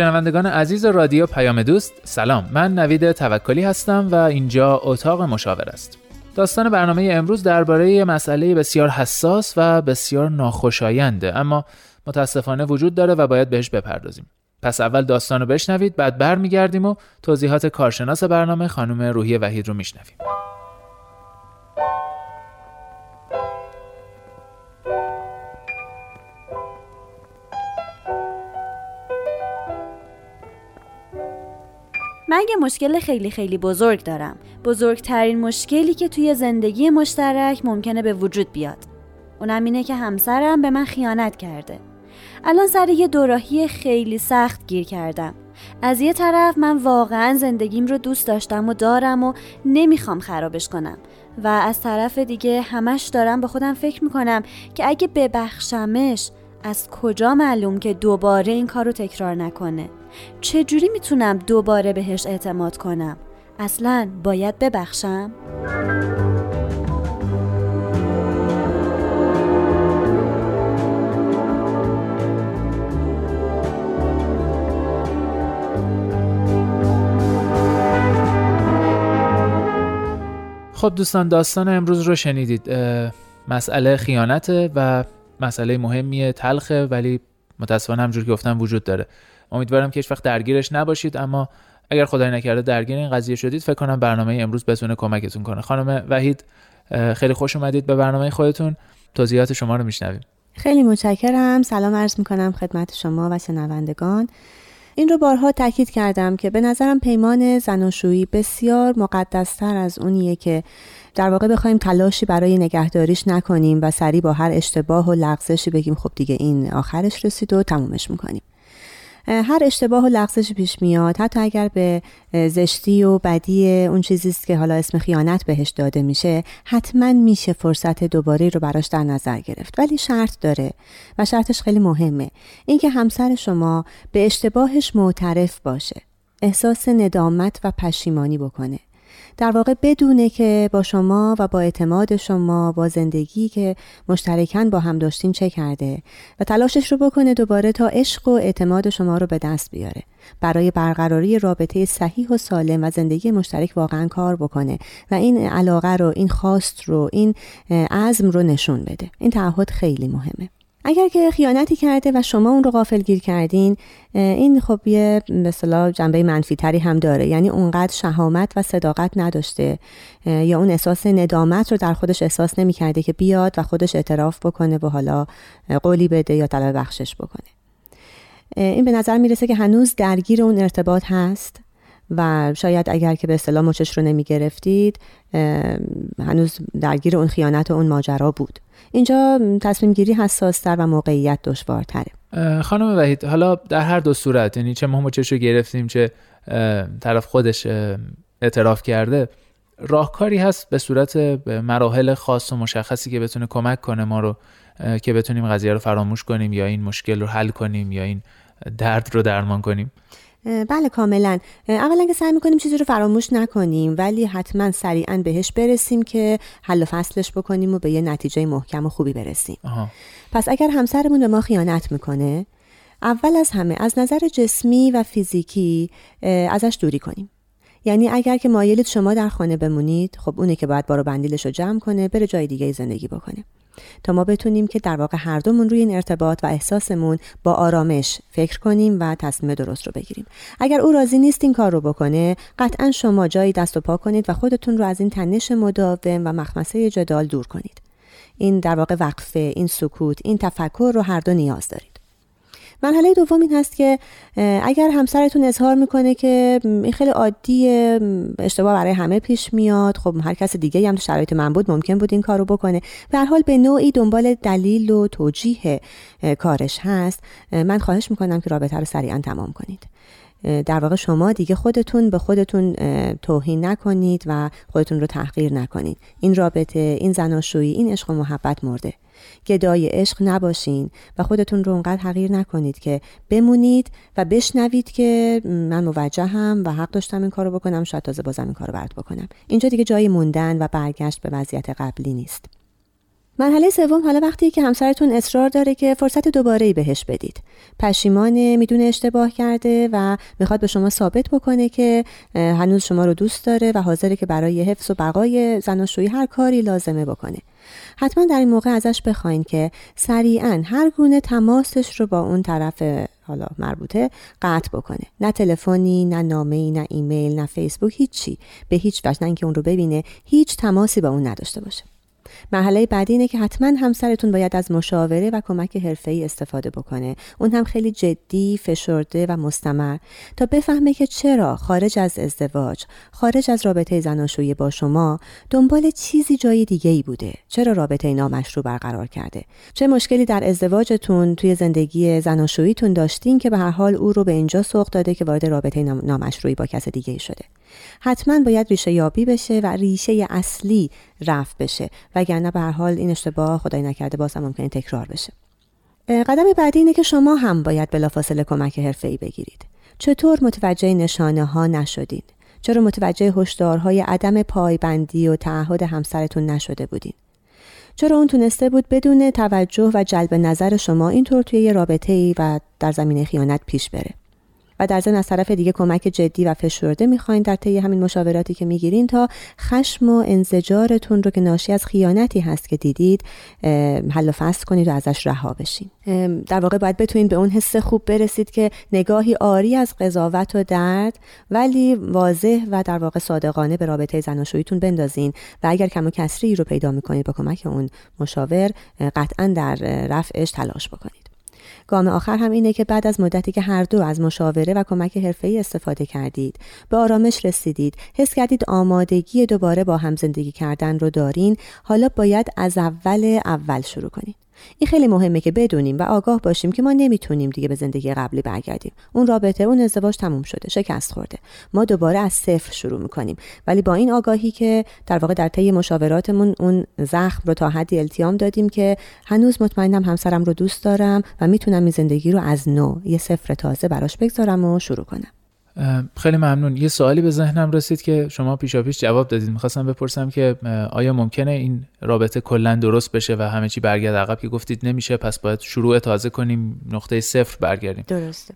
شنوندگان عزیز رادیو پیام دوست سلام. من نوید توکلی هستم و اینجا اتاق مشاور است. داستان برنامه امروز درباره مسئله بسیار حساس و بسیار ناخوشاینده اما متاسفانه وجود داره و باید بهش بپردازیم. پس اول داستان رو بشنوید بعد برمیگردیم و توضیحات کارشناس برنامه خانم روحی وحید رو میشنویم. من یه مشکل خیلی خیلی بزرگ دارم. بزرگترین مشکلی که توی زندگی مشترک ممکنه به وجود بیاد. اونم اینه که همسرم به من خیانت کرده. الان سر یه دوراهی خیلی سخت گیر کردم. از یه طرف من واقعا زندگیم رو دوست داشتم و دارم و نمی‌خوام خرابش کنم. و از طرف دیگه همش دارم به خودم فکر می‌کنم که اگه ببخشمش از کجا معلوم که دوباره این کار رو تکرار نکنه؟ چجوری می‌تونم دوباره بهش اعتماد کنم؟ اصلا باید ببخشم؟ خب دوستان داستان امروز رو شنیدید. مسئله خیانته و مسئله مهمیه تلخه ولی متاسفانه همجور که گفتم وجود داره. امیدوارم که هیچ وقت درگیرش نباشید اما اگر خدای نکرده درگیر این قضیه شدید فکر کنم برنامه امروز بتونه کمکتون کنه. خانم وحید خیلی خوش اومدید به برنامه خودتون. توضیحات شما رو میشنویم. خیلی متشکرم. سلام عرض می‌کنم خدمت شما و شنوندگان. این رو بارها تاکید کردم که به نظرم پیمان زناشویی بسیار مقدستر از اونیه که در واقع بخوایم تلاشی برای نگهداریش نکنیم و سریع با هر اشتباه و لغزشی بگیم خب دیگه این آخرش رسید و تمومش می‌کنیم. هر اشتباه و لغزش پیش میاد. حتی اگر به زشتی و بدی اون چیزی که حالا اسم خیانت بهش داده میشه حتما میشه فرصت دوباره رو براش در نظر گرفت. ولی شرط داره و شرطش خیلی مهمه. اینکه همسر شما به اشتباهش معترف باشه احساس ندامت و پشیمانی بکنه. در واقع بدونه که با شما و با اعتماد شما با زندگی که مشترکن با هم داشتین چه کرده و تلاشش رو بکنه دوباره تا عشق و اعتماد شما رو به دست بیاره. برای برقراری رابطه صحیح و سالم و زندگی مشترک واقعا کار بکنه و این علاقه رو این خواست رو این عزم رو نشون بده. این تعهد خیلی مهمه. اگر که خیانتی کرده و شما اون رو غافل گیر کردین این خب یه مثلا جنبه منفی تری هم داره. یعنی اونقدر شهامت و صداقت نداشته یا اون احساس ندامت رو در خودش احساس نمی کرده که بیاد و خودش اعتراف بکنه و حالا قولی بده یا طلب بخشش بکنه. این به نظر می‌رسه که هنوز درگیر اون ارتباط هست. و شاید اگر که به اصطلاح مچش رو نمی گرفتید هنوز درگیر اون خیانت و اون ماجرا بود. اینجا تصمیم گیری حساستر و موقعیت دشوارتره. خانم وحید حالا در هر دو صورت یعنی چه ما مچش رو گرفتیم چه طرف خودش اعتراف کرده راهکاری هست به صورت مراحل خاص و مشخصی که بتونه کمک کنه ما رو که بتونیم قضیه رو فراموش کنیم یا این مشکل رو حل کنیم یا این درد رو درمان کنیم؟ بله کاملا. اولا که سعی می‌کنیم چیزی رو فراموش نکنیم ولی حتما سریعا بهش برسیم که حل و فصلش بکنیم و به یه نتیجه محکم و خوبی برسیم. پس اگر همسرمون به ما خیانت می‌کنه اول از همه از نظر جسمی و فیزیکی ازش دوری کنیم. یعنی اگر که مایلید شما در خانه بمونید خب اونه که باید بارو بندیلش رو جمع کنه بره جای دیگه زندگی بکنه. تا ما بتونیم که در واقع هر دومون روی این ارتباط و احساسمون با آرامش فکر کنیم و تصمیم درست رو بگیریم. اگر او راضی نیست این کار رو بکنه قطعا شما جایی دست و پا کنید و خودتون رو از این تنش مداوم و مخمسه جدال دور کنید. این در واقع وقفه این سکوت این تفکر رو هر دو نیاز دارید مرحله دوم این هست که اگر همسرتون اظهار می‌کنه که این خیلی عادیه اشتباه برای همه پیش میاد خب هر کس دیگه هم شرایط من بود ممکن بود این کارو بکنه. به هر حال به نوعی دنبال دلیل و توجیه کارش هست. من خواهش می‌کنم که رابطه رو سریعا تمام کنید. در واقع شما دیگه خودتون به خودتون توهین نکنید و خودتون رو تحقیر نکنید. این رابطه این زناشویی این عشق و محبت مرده. گدای عشق نباشین و خودتون رو اونقدر حقیر نکنید که بمونید و بشنوید که من موجهم و حق داشتم این کارو بکنم شاید تازه بازم این کارو برد بکنم. اینجا دیگه جای موندن و برگشت به وضعیت قبلی نیست. مرحله سوم حالا وقتی که همسرتون اصرار داره که فرصت دوباره ای بهش بدید. پشیمانه می‌دونه اشتباه کرده و می‌خواد به شما ثابت بکنه که هنوز شما رو دوست داره و حاضره که برای حفظ و بقای زناشویی هر کاری لازمه بکنه. حتما در این موقع ازش بخواین که سریعا هر گونه تماسش رو با اون طرف حالا مربوطه قطع بکنه. نه تلفنی نه نامه نه ایمیل نه فیسبوک هیچی. به هیچ وجه. نه اینکه اون رو ببینه هیچ تماسی با اون نداشته باشه. مرحله بعدی اینه که حتما همسرتون باید از مشاوره و کمک حرفه‌ای استفاده بکنه. اون هم خیلی جدی فشرده و مستمر. تا بفهمه که چرا خارج از ازدواج خارج از رابطه زناشویی با شما دنبال چیزی جای دیگه ای بوده. چرا رابطه نامشروع برقرار کرده؟ چه مشکلی در ازدواجتون توی زندگی زناشوییتون داشتین که به هر حال او رو به اینجا سوق داده که وارد رابطه نامشروعی با کس دیگه شده؟ حتما باید ریشه یابی بشه و ریشه اصلی رفت بشه. وگرنه به هر حال این اشتباه خدای نکرده باز هم ممکنه تکرار بشه. قدم بعدی اینه که شما هم باید بلافاصله کمک حرفه‌ای بگیرید. چطور متوجه نشانه ها نشدین؟ چرا متوجه هشدارهای عدم پایبندی و تعهد همسرتون نشده بودین؟ چرا اون تونسته بود بدون توجه و جلب نظر شما اینطور توی یه رابطه ای و در زمینه خیانت پیش بره؟ و در ضمن از طرف دیگه کمک جدی و فشرده می‌خواین در طی همین مشاوراتی که می‌گیرین تا خشم و انزجارتون رو که ناشی از خیانتی هست که دیدید حل و فصل کنید و ازش رها بشین. در واقع باید بتونید به اون حس خوب برسید که نگاهی آری از قضاوت و درد ولی واضح و در واقع صادقانه به رابطه زناشوییتون بندازین و اگر کم و کسری رو پیدا می‌کنید با کمک اون مشاور قطعا در رفعش تلاش بکنید. گام آخر هم اینه که بعد از مدتی که هر دو از مشاوره و کمک حرفه‌ای استفاده کردید به آرامش رسیدید حس کردید آمادگی دوباره با هم زندگی کردن رو دارین حالا باید از اول اول شروع کنید. این خیلی مهمه که بدونیم و آگاه باشیم که ما نمی‌تونیم دیگه به زندگی قبلی برگردیم. اون رابطه اون ازدواج تموم شده شکست خورده. ما دوباره از صفر شروع می‌کنیم. ولی با این آگاهی که در واقع در طی مشاوراتمون اون زخم رو تا حدی التیام دادیم که هنوز مطمئنم همسرم رو دوست دارم و می‌تونم این زندگی رو از نو یه صفر تازه براش بگذارم و شروع کنم. خیلی ممنون. یه سوالی به ذهنم رسید که شما پیشا پیش جواب دادید. می‌خواستم بپرسم که آیا ممکنه این رابطه کلا درست بشه و همه چی برگرد عقب که گفتید نمیشه پس باید شروع تازه کنیم نقطه صفر برگردیم. درسته.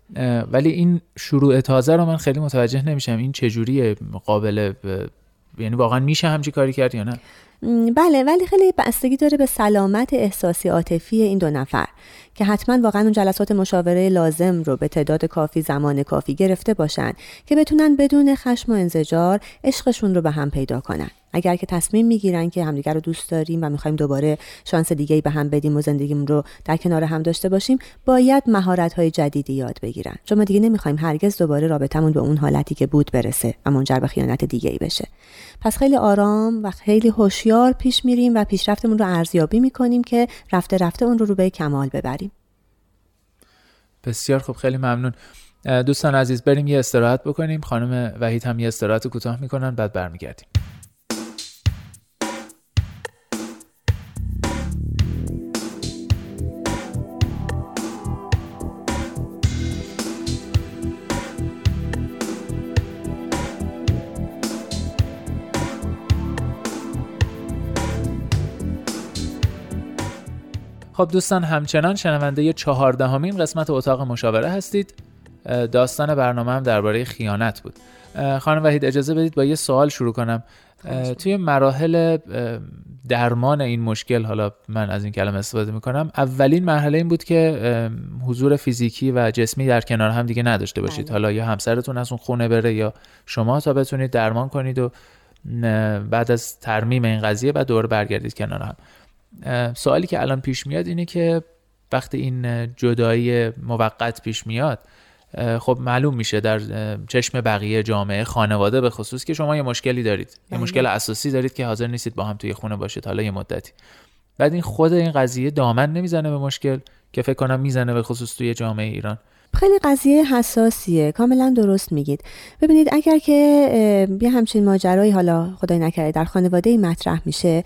ولی این شروع تازه رو من خیلی متوجه نمیشم. این چجوری قابل یعنی واقعا میشه همچی کاری کرد یا نه؟ بله ولی خیلی بستگی داره به سلامت احساسی عاطفی این دو نفر که حتما واقعا اون جلسات مشاوره لازم رو به تعداد کافی زمان کافی گرفته باشن که بتونن بدون خشم و انزجار عشقشون رو به هم پیدا کنن. اگر که تصمیم می‌گیرن که همدیگر رو دوست داریم و می‌خوایم دوباره شانس دیگه به هم بدیم و زندگیمون رو در کنار هم داشته باشیم باید مهارت های جدیدی یاد بگیرن. چون ما دیگه نمی‌خوایم هرگز دوباره رابطمون به اون حالتی که بود برسه و منجر به خیانت دیگه ای بشه. پس خیلی آرام و خیلی هوشیار پیش میریم و پیشرفتمون رو ارزیابی می‌کنیم که رفته رفته اون رو رو به کمال ببریم. بسیار خوب خیلی ممنون. دوستان عزیز بریم یه استراحت بکنیم. خانم وحید هم یه استراحت کوتاه می‌کنن بعد برمیگردیم. خب دوستان همچنان شنونده چهاردهمین قسمت اتاق مشاوره هستید. داستان برنامه هم درباره خیانت بود. خانم وحید اجازه بدید با یه سوال شروع کنم. توی مراحل درمان این مشکل حالا من از این کلمه استفاده می‌کنم اولین مرحله این بود که حضور فیزیکی و جسمی در کنار هم دیگه نداشته باشید. بله. حالا یا همسرتون از اون خونه بره یا شما تا بتونید درمان کنید و بعد از ترمیم این قضیه بعد دور برگردید کنار هم. سوالی که الان پیش میاد اینه که وقتی این جدایی موقت پیش میاد خب معلوم میشه در چشم بقیه جامعه خانواده به خصوص که شما یه مشکلی دارید یه بله. مشکل اساسی دارید که حاضر نیستید با هم توی خونه باشید حالا یه مدتی بعد این خود این قضیه دامن نمی‌زنه به مشکل که فکر کنم می‌زنه به خصوص توی جامعه ایران خیلی قضیه حساسیه. کاملا درست میگید. ببینید اگر که یه همچین ماجرایی حالا خدای نکرده در خانواده مطرح میشه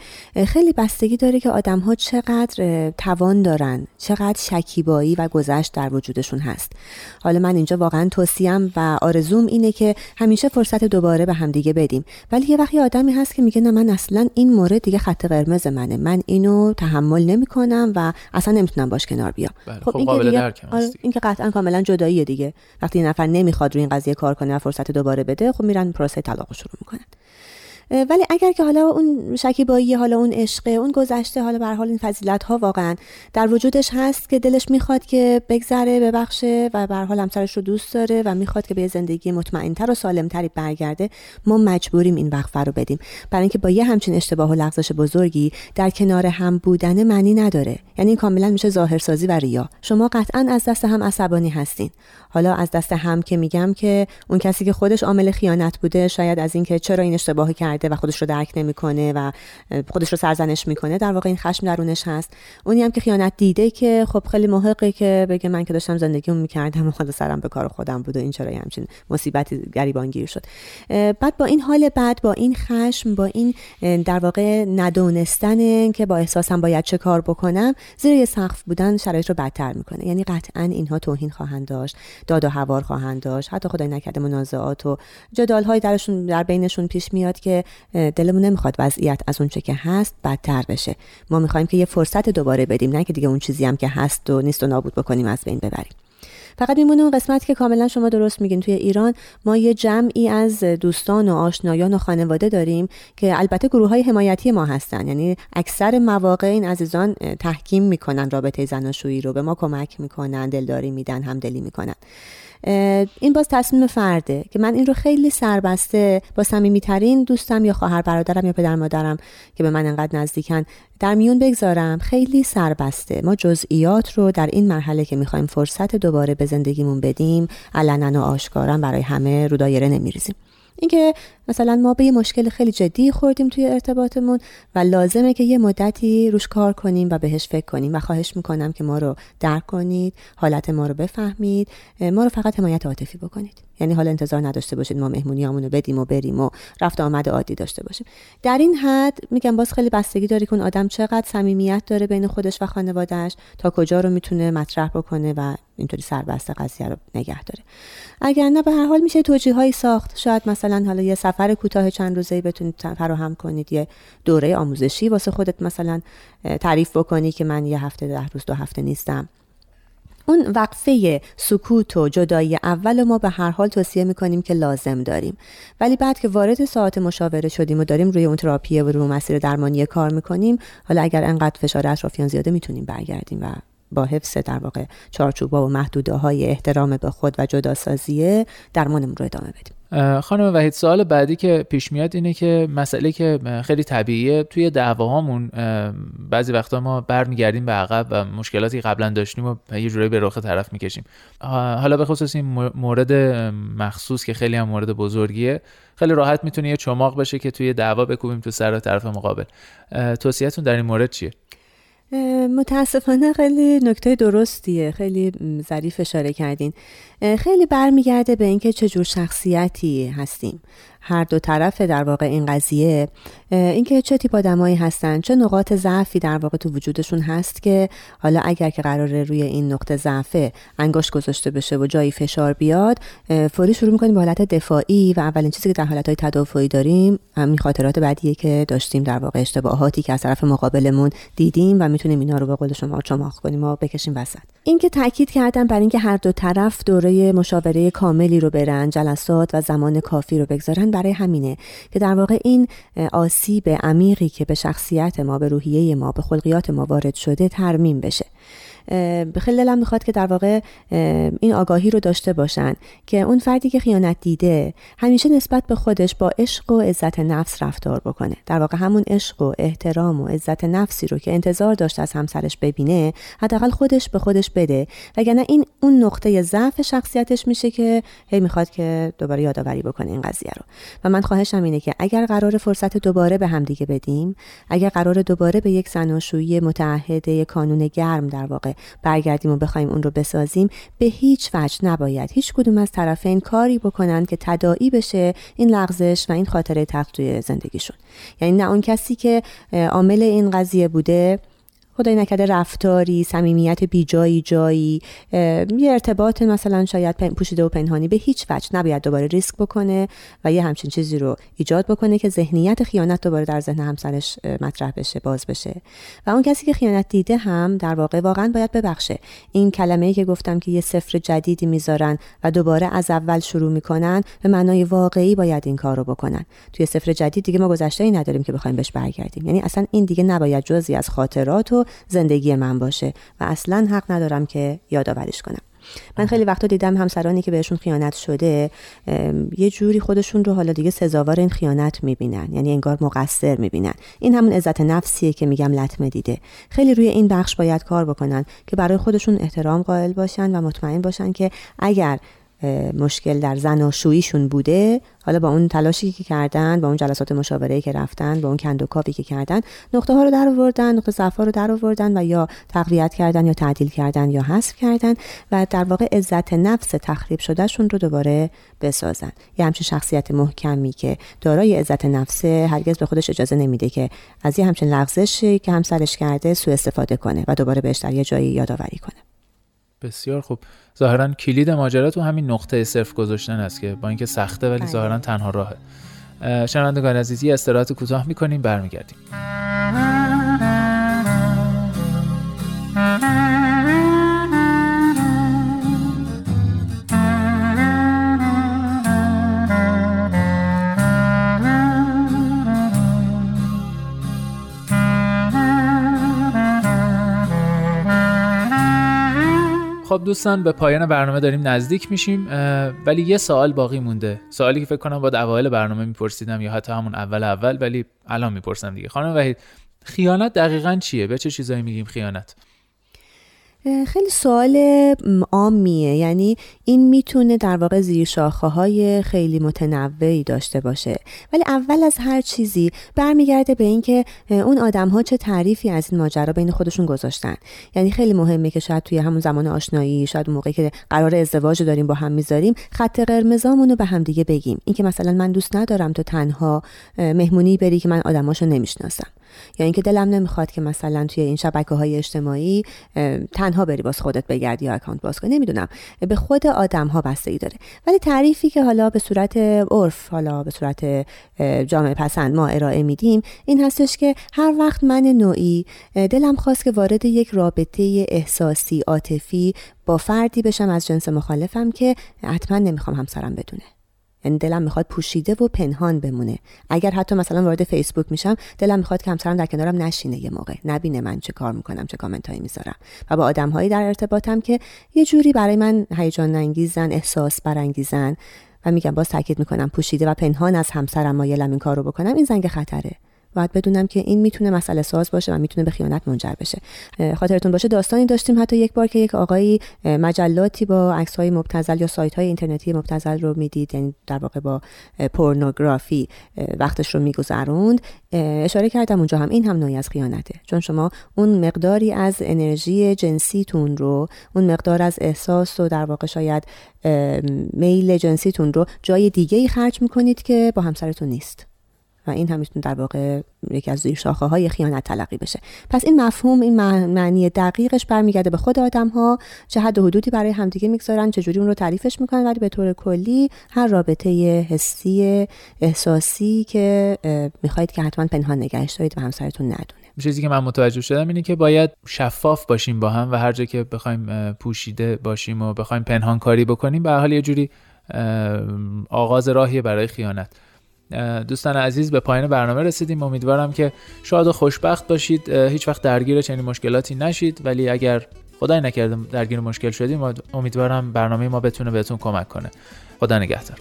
خیلی بستگی داره که آدم ها چقدر توان دارن چقدر شکیبایی و گذشت در وجودشون هست. حالا من اینجا واقعا توصیم و آرزوم اینه که همیشه فرصت دوباره به همدیگه بدیم. ولی یه وقتی آدمی هست که میگه نه من اصلا این مورد دیگه خط قرمز منه. من اینو تحمل نمی‌کنم و اصلا نمی‌تونم باش کنار بیام. بله، خب خب این که قابل دیگه آره،. این که قطعا کاملا جداییه دیگه. وقتی نفر نمی‌خواد روی این قضیه کار کنه و فرصت دوباره بده خب میرن پروسه طلاق رو شروع می‌کنن. ولی اگر که حالا اون شکیبایی حالا اون عشقه اون گذشته حالا به حال این فضیلت ها واقعا در وجودش هست که دلش می‌خواد که بگذره ببخشه و به حال همسرش رو دوست داره و می‌خواد که به زندگی مطمئنتر و سالمتری برگرده ما مجبوریم این وقفه رو بدیم. برای اینکه با یه همچین اشتباه و لغزش بزرگی در کنار هم بودن معنی نداره. یعنی کاملا میشه ظاهرسازی و ریا. شما قطعا از دست هم عصبانی هستین. حالا از دست هم که میگم که اون کسی که خودش عامل خیانت بوده شاید از اینکه چرا این اشتباه کرده و خودش رو درک نمی‌کنه و خودش رو سرزنش می‌کنه در واقع این خشم درونش هست. اونی هم که خیانت دیده که خب خیلی محقه که بگه من که داشتم زندگیمو می‌کردم و خود سرم به کار خودم بود و این چرا همچین مصیبتی گریبانگیر شد. بعد با این حال بعد با این خشم با این در واقع ندونستن که با احساسم باید چه کار بکنم زیر یه سقف بودن شرایط رو بدتر می‌کنه. یعنی قطعا اینها توهین خواهند داشت داد و هوار خواهند داشت. حتی خدای نکرده منازعات و جدال های درشون در بینشون پیش میاد که دلمون نمی‌خواد وضعیت از اون چه که هست بدتر بشه. ما می‌خوایم که یه فرصت دوباره بدیم نه که دیگه اون چیزی هم که هست و نیست و نابود بکنیم از بین ببریم. فقط میمونه اون قسمت که کاملا شما درست میگین. توی ایران ما یه جمعی از دوستان و آشنایان و خانواده داریم که البته گروه های حمایتی ما هستن. یعنی اکثر مواقع این عزیزان تحکیم می‌کنن رابطه زناشویی رو به ما کمک می‌کنن دلداری میدن همدلی می‌کنن. این باز تصمیم فرده که من این رو خیلی سربسته با صمیمیترین دوستم یا خواهر برادرم یا پدر مادرم که به من انقدر نزدیکن در میون بگذارم. خیلی سربسته. ما جزئیات رو در این مرحله که می‌خوایم فرصت دوباره به زندگیمون بدیم علنا و آشکارا برای همه رو دایره نمیریزیم. اینکه مثلا ما به یه مشکل خیلی جدی خوردیم توی ارتباطمون و لازمه که یه مدتی روش کار کنیم و بهش فکر کنیم و خواهش می‌کنم که ما رو درک کنید حالت ما رو بفهمید ما رو فقط حمایت عاطفی بکنید. یعنی حالا انتظار نداشته باشید ما مهمونیامون رو بدیم و بریم و رفت آمد عادی داشته باشیم. در این حد میگم باز خیلی بستگی داره که اون آدم چقدر صمیمیت داره بین خودش و خانوادهش تا کجا رو می‌تونه مطرح بکنه و اینطوری سربسته قضیه رو نگه داره. اگر نه به هر حال میشه توجیه هایی ساخت. شاید مثلا حالا یه سفر کوتاه چند روزه بتونید فراهم کنید یه دوره آموزشی واسه خودت مثلا تعریف بکنی که من یه هفته ده روز دو هفته نیستم. اون وقفه سکوت و جدایی اول ما به هر حال توصیه می‌کنیم که لازم داریم. ولی بعد که وارد ساعت مشاوره شدیم و داریم روی اون تراپیه و روی مسیر درمانی کار می‌کنیم حالا اگر انقدر فشار اطرافیان زیاده می‌تونیم برگردیم و با حفظ در واقع چارچوبا و محدوده های احترام به خود و جداسازیه درمانمون رو ادامه بدیم. خانم وحید سوال بعدی که پیش میاد اینه که مسئله که خیلی طبیعیه توی دعواهامون اه، بعضی وقتا ما برمیگردیم به عقب و مشکلاتی قبلا داشتیم و یه جورایی به رخ طرف می‌کشیم. حالا به خصوص این مو- مورد مخصوص که خیلی هم مورد بزرگیه خیلی راحت می‌تونه یه چماق بشه که توی دعوا بکوبیم تو سر طرف مقابل. توصیهتون در این مورد چیه؟ متاسفانه خیلی نکته درستیه خیلی ظریف اشاره کردین. خیلی برمیگرده به اینکه چه جور شخصیتی هستیم. هر دو طرف در واقع این قضیه اینکه چه تیپ آدمایی هستن چه نقاط ضعفی در واقع تو وجودشون هست که حالا اگر که قراره روی این نقطه ضعفه انگشت گذاشته بشه و جایی فشار بیاد فوری شروع می‌کنیم به حالت دفاعی و اولین چیزی که در حالت های تدافعی داریم همین خاطرات بعدیه که داشتیم در واقع اشتباهاتی که از طرف مقابلمون دیدیم و می‌تونیم اینا رو به قول شما چماق کنیم و بکشیم وسط. اینکه تاکید کردم بر اینکه هر دو طرف دوره مشاوره کاملی رو برن جلسات و زمان کافی رو بگذارن برای همینه که در واقع این آسیب عمیقی که به شخصیت ما به روحیه ما به خلقیات ما وارد شده ترمیم بشه. خیلی دلم می‌خواد که در واقع این آگاهی رو داشته باشن که اون فردی که خیانت دیده همیشه نسبت به خودش با عشق و عزت نفس رفتار بکنه. در واقع همون عشق و احترام و عزت نفسی رو که انتظار داشته از همسرش ببینه حداقل خودش به خودش بده. وگرنه این اون نقطه ضعف شخصیتش میشه که هی می‌خواد که دوباره یادآوری بکنه این قضیه رو. و من خواهشم اینه که اگر قرار فرصت دوباره به هم دیگه بدیم اگر قرار دوباره به یک زناشویی متعهد کانون گرم در واقع برگردیم و بخوایم اون رو بسازیم به هیچ وجه نباید. هیچ کدوم از طرفین کاری بکنن که تداعی بشه این لغزش و این خاطره تخت توی زندگیشون. یعنی نه اون کسی که عامل این قضیه بوده خدای نکرده رفتاری صمیمیت بیجایی جایی یه ارتباط مثلا شاید پوشیده و پنهانی به هیچ وجه نباید دوباره ریسک بکنه و یه همچین چیزی رو ایجاد بکنه که ذهنیت خیانت دوباره در ذهن همسرش مطرح بشه باز بشه. و اون کسی که خیانت دیده هم در واقع واقعا باید ببخشه. این کلمه ای که گفتم که یه سفر جدیدی می‌ذارن و دوباره از اول شروع می‌کنن به معنای واقعی باید این کار رو بکنن. توی سفر جدید دیگه ما گذشته ای نداریم که بخوایم بهش برگردیم. یعنی اصلا این دیگه نباید جزی از خاطرات و زندگی من باشه و اصلا حق ندارم که یادآوریش کنم. من خیلی وقتا دیدم همسرانی که بهشون خیانت شده یه جوری خودشون رو حالا دیگه سزاوار این خیانت می‌بینن یعنی انگار مقصر می‌بینن. این همون عزت نفسیه که میگم لطمه دیده. خیلی روی این بخش باید کار بکنن که برای خودشون احترام قائل باشن و مطمئن باشن که اگر مشکل در زناشوییشون بوده. حالا با اون تلاشی که کردن با اون جلسات مشاوره که رفتن با اون کندوکاوی که کردن نقطه ها رو در آوردن نقطه ضعف رو در آوردن و یا تقویت کردن یا تعدیل کردن یا حذف کردن و در واقع عزت نفس تخریب شدهشون رو دوباره بسازن. یه همچین شخصیت محکمی که دارای عزت نفس هرگز به خودش اجازه نمیده که از یه همچین لغزشی که همسرش کرده سوء استفاده کنه و دوباره بهش در یه جایی یادآوری کنه. بسیار خوب. ظاهرا کلید ماجرا تو همین نقطه صرف گذاشتن است که با اینکه سخته ولی بله. ظاهرا تنها راهه. شنوندگان عزیزی استراحت کوتاه می‌کنیم برمیگردیم. خب دوستان به پایان برنامه داریم نزدیک میشیم ولی یه سوال باقی مونده. سوالی که فکر کنم با اوایل برنامه میپرسیدم یا حتی همون اول اول ولی الان می‌پرسم دیگه. خانم وحید خیانت دقیقا چیه؟ به چه چیزایی میگیم خیانت؟ خیلی سوال عامیه. یعنی این می‌تونه در واقع زیر شاخه های خیلی متنوعی داشته باشه. ولی اول از هر چیزی برمیگرده به اینکه اون آدم ها چه تعریفی از این ماجرا بین خودشون گذاشتن. یعنی خیلی مهمه که شاید توی همون زمان آشنایی شاید موقعی که قرار ازدواج داریم با هم می‌ذاریم خط قرمزامونو به هم دیگه بگیم. اینکه مثلا من دوست ندارم تو تنها مهمونی بری که من آدماشو نمی‌شناسم. یا اینکه دلم نمی‌خواد که مثلا توی این شبکه های اجتماعی تنها بری باز خودت بگردی یا اکانت باز کنی نمی‌دونم. به خود آدم ها بستگی داره. ولی تعریفی که حالا به صورت عرف حالا به صورت جامعه پسند ما ارائه میدیم این هستش که هر وقت من نوعی دلم خواست که وارد یک رابطه احساسی عاطفی با فردی بشم از جنس مخالفم که حتما نمی‌خوام همسرم بدونه. یعنی دلم می‌خواد پوشیده و پنهان بمونه. اگر حتی مثلا وارد فیسبوک میشم دلم می‌خواد که همسرم در کنارم نشینه یه موقع. نبینه من چه کار می‌کنم چه کامنت هایی می‌ذارم. و با آدم هایی در ارتباطم که یه جوری برای من هیجان انگیزن احساس برانگیزن و میگم باز تاکید می‌کنم پوشیده و پنهان از همسرم مایلم این کار رو بکنم این زنگ خطره. باید بدونم که این می‌تونه مسئله ساز باشه و می‌تونه به خیانت منجر بشه. خاطرتون باشه داستانی داشتیم حتی یک بار که یک آقایی مجلاتی با عکس های مبتذل یا سایت های اینترنتی مبتذل رو می‌دید یعنی در واقع با پورنوگرافی وقتش رو میگذروند. اشاره کردم اونجا هم این هم نوعی از خیانته. چون شما اون مقداری از انرژی جنسیتون رو اون مقدار از احساس و در واقع شاید میل جنسیتون رو جای دیگه ای خرج می‌کنید که با همسرتون نیست. و این هم می‌تونه در واقع یکی از زیر شاخه های خیانت تلقی بشه. پس این مفهوم این معنی دقیقش برمیگرده به خود آدم ها چه حد و حدودی برای همدیگه می‌گذارن چجوری اون رو تعریفش می‌کنن ولی به طور کلی هر رابطه حسی احساسی که می‌خواهید که حتما پنهان نگهش دارید و همسرتون ندونه. چیزی که من متوجه شدم اینه که باید شفاف باشیم با هم و هر جا که بخوایم پوشیده باشیم و بخوایم پنهان کاری بکنیم به حال یه جوری آغاز راهی برای خیانت. دوستان عزیز به پایان برنامه رسیدیم. امیدوارم که شاد و خوشبخت باشید. هیچ وقت درگیر چنین مشکلاتی نشید. ولی اگر خدای نکرده درگیر مشکل شدیم امیدوارم برنامه ما بتونه بهتون کمک کنه. خدا نگهدار.